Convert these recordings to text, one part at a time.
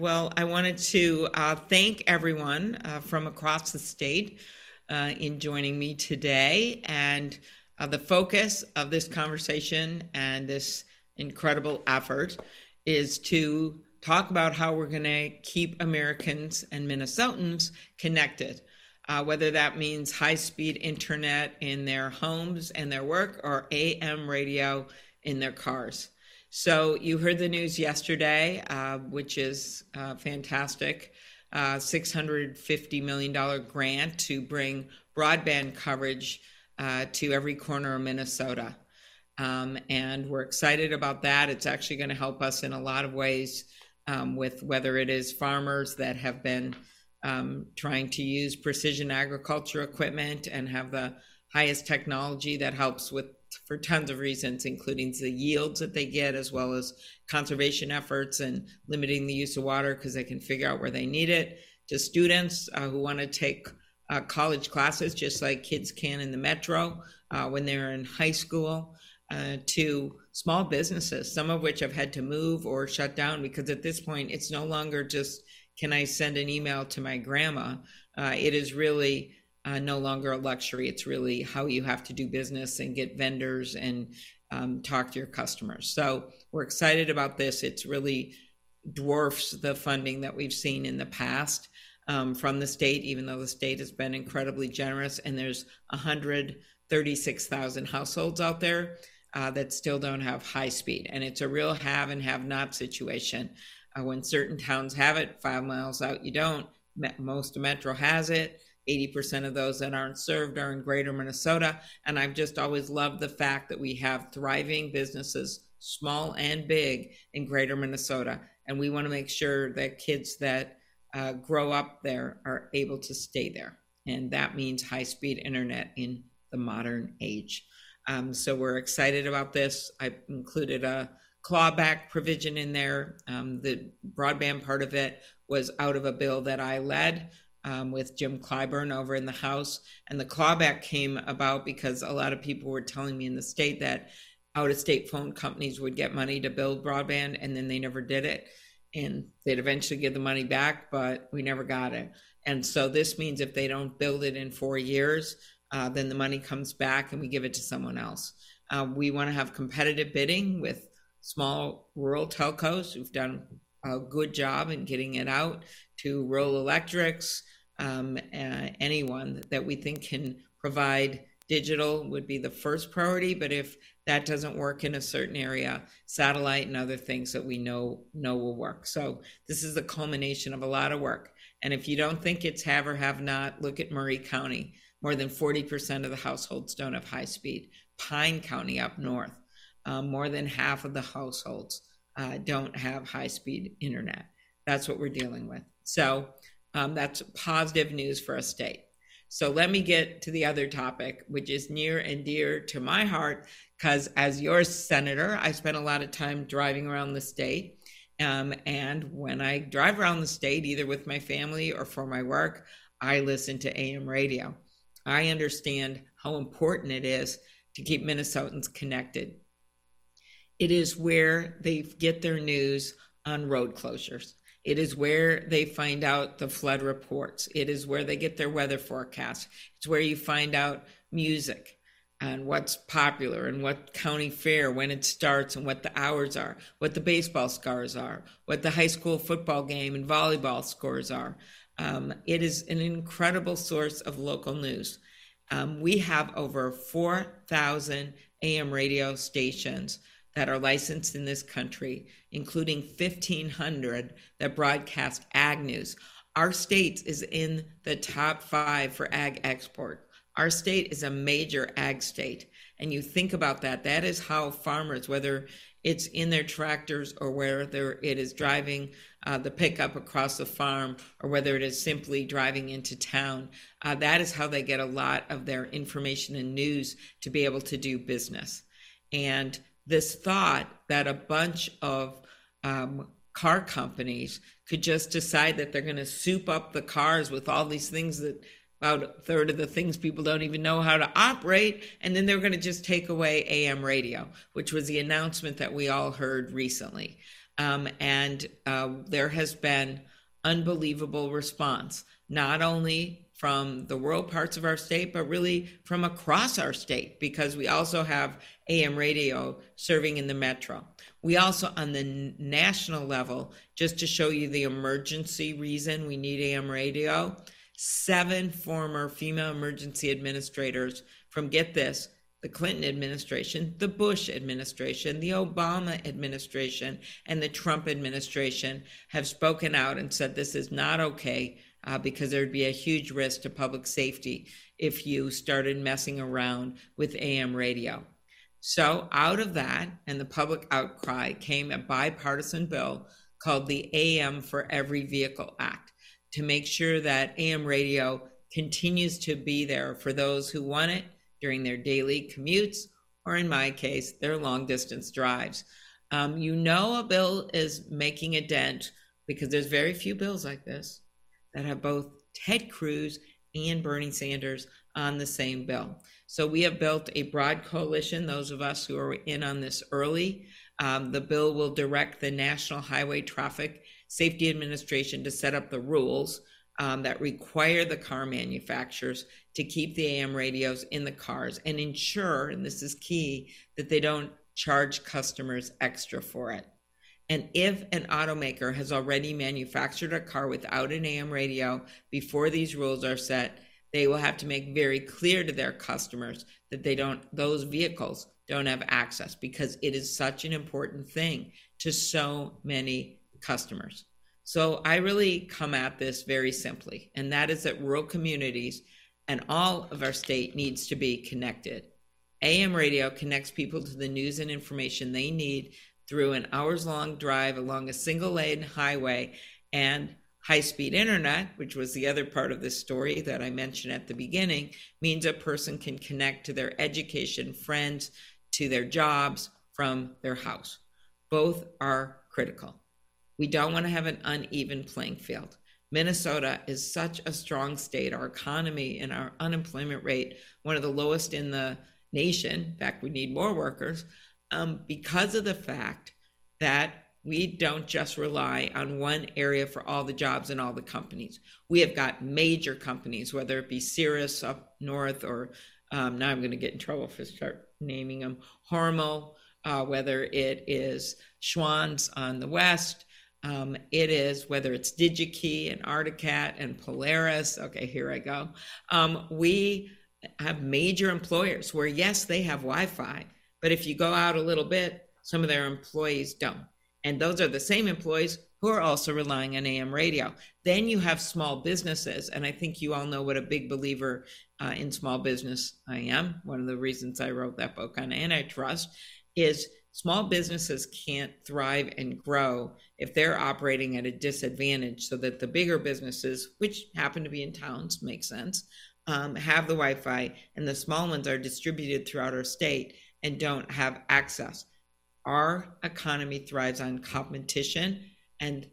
Well, I wanted to uh, thank everyone uh, from across the state uh, in joining me today. And uh, the focus of this conversation and this incredible effort is to talk about how we're going to keep Americans and Minnesotans connected. Uh, whether that means high speed internet in their homes and their work or AM radio in their cars. So, you heard the news yesterday, uh, which is uh, fantastic. Uh, $650 million grant to bring broadband coverage uh, to every corner of Minnesota. Um, and we're excited about that. It's actually going to help us in a lot of ways um, with whether it is farmers that have been um, trying to use precision agriculture equipment and have the highest technology that helps with for tons of reasons, including the yields that they get, as well as conservation efforts and limiting the use of water because they can figure out where they need it. To students uh, who want to take uh, college classes, just like kids can in the metro uh, when they're in high school, uh, to small businesses, some of which have had to move or shut down because at this point it's no longer just can I send an email to my grandma. Uh, it is really uh, no longer a luxury. It's really how you have to do business and get vendors and um, talk to your customers. So we're excited about this. It's really dwarfs the funding that we've seen in the past um, from the state, even though the state has been incredibly generous. And there's 136,000 households out there uh, that still don't have high speed. And it's a real have and have not situation. Uh, when certain towns have it, five miles out, you don't. Most Metro has it. 80% of those that aren't served are in greater Minnesota. And I've just always loved the fact that we have thriving businesses, small and big, in greater Minnesota. And we want to make sure that kids that uh, grow up there are able to stay there. And that means high speed internet in the modern age. Um, so we're excited about this. I included a clawback provision in there. Um, the broadband part of it was out of a bill that I led um, with Jim Clyburn over in the House. And the clawback came about because a lot of people were telling me in the state that out of state phone companies would get money to build broadband and then they never did it. And they'd eventually give the money back, but we never got it. And so this means if they don't build it in four years, uh, then the money comes back and we give it to someone else. Uh, we want to have competitive bidding with small rural telcos who've done a good job in getting it out to rural electrics, um, uh, anyone that we think can provide digital would be the first priority. But if that doesn't work in a certain area, satellite and other things that we know know will work. So this is the culmination of a lot of work. And if you don't think it's have or have not, look at Murray County. More than 40% of the households don't have high speed. Pine County up north, um, more than half of the households uh, don't have high speed internet. That's what we're dealing with. So um, that's positive news for a state. So let me get to the other topic, which is near and dear to my heart, because as your senator, I spent a lot of time driving around the state. Um, and when I drive around the state, either with my family or for my work, I listen to AM radio. I understand how important it is to keep Minnesotans connected. It is where they get their news on road closures. It is where they find out the flood reports. It is where they get their weather forecasts. It's where you find out music and what's popular and what county fair when it starts and what the hours are, what the baseball scores are, what the high school football game and volleyball scores are. Um, it is an incredible source of local news. Um, we have over 4,000 AM radio stations that are licensed in this country, including 1,500 that broadcast ag news. Our state is in the top five for ag export. Our state is a major ag state. And you think about that, that is how farmers, whether it's in their tractors or whether it is driving uh, the pickup across the farm or whether it is simply driving into town, uh, that is how they get a lot of their information and news to be able to do business. And this thought that a bunch of um, car companies could just decide that they're going to soup up the cars with all these things that about a third of the things people don't even know how to operate and then they're going to just take away am radio which was the announcement that we all heard recently. Um, and uh, there has been unbelievable response, not only from the rural parts of our state, but really from across our state, because we also have AM radio serving in the metro. We also, on the national level, just to show you the emergency reason we need AM radio, seven former female emergency administrators from, get this, the Clinton administration, the Bush administration, the Obama administration, and the Trump administration have spoken out and said this is not okay uh, because there would be a huge risk to public safety if you started messing around with AM radio. So, out of that and the public outcry came a bipartisan bill called the AM for Every Vehicle Act to make sure that AM radio continues to be there for those who want it during their daily commutes, or in my case, their long distance drives. Um, you know, a bill is making a dent because there's very few bills like this that have both Ted Cruz and Bernie Sanders on the same bill. So we have built a broad coalition, those of us who are in on this early. Um, the bill will direct the National Highway Traffic Safety Administration to set up the rules um, that require the car manufacturers to keep the AM radios in the cars and ensure, and this is key, that they don't charge customers extra for it. And if an automaker has already manufactured a car without an AM radio before these rules are set, they will have to make very clear to their customers that they don't those vehicles don't have access because it is such an important thing to so many customers. So I really come at this very simply, and that is that rural communities and all of our state needs to be connected. AM radio connects people to the news and information they need through an hours long drive along a single lane highway and high speed internet, which was the other part of this story that I mentioned at the beginning, means a person can connect to their education, friends, to their jobs from their house. Both are critical. We don't want to have an uneven playing field. Minnesota is such a strong state. Our economy and our unemployment rate, one of the lowest in the nation. In fact, we need more workers um, because of the fact that we don't just rely on one area for all the jobs and all the companies. We have got major companies, whether it be Cirrus up north or um, now I'm going to get in trouble I start naming them, Hormel, uh, whether it is Schwan's on the west, um, it is whether it's DigiKey and Arctic and Polaris. Okay, here I go. Um, we have major employers where, yes, they have Wi Fi, but if you go out a little bit, some of their employees don't. And those are the same employees who are also relying on AM radio. Then you have small businesses. And I think you all know what a big believer uh, in small business I am. One of the reasons I wrote that book on antitrust is small businesses can't thrive and grow if they're operating at a disadvantage so that the bigger businesses, which happen to be in towns, make sense, um, have the Wi Fi and the small ones are distributed throughout our state and don't have access. Our economy thrives on competition and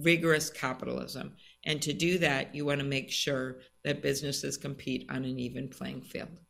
rigorous capitalism. And to do that, you want to make sure that businesses compete on an even playing field.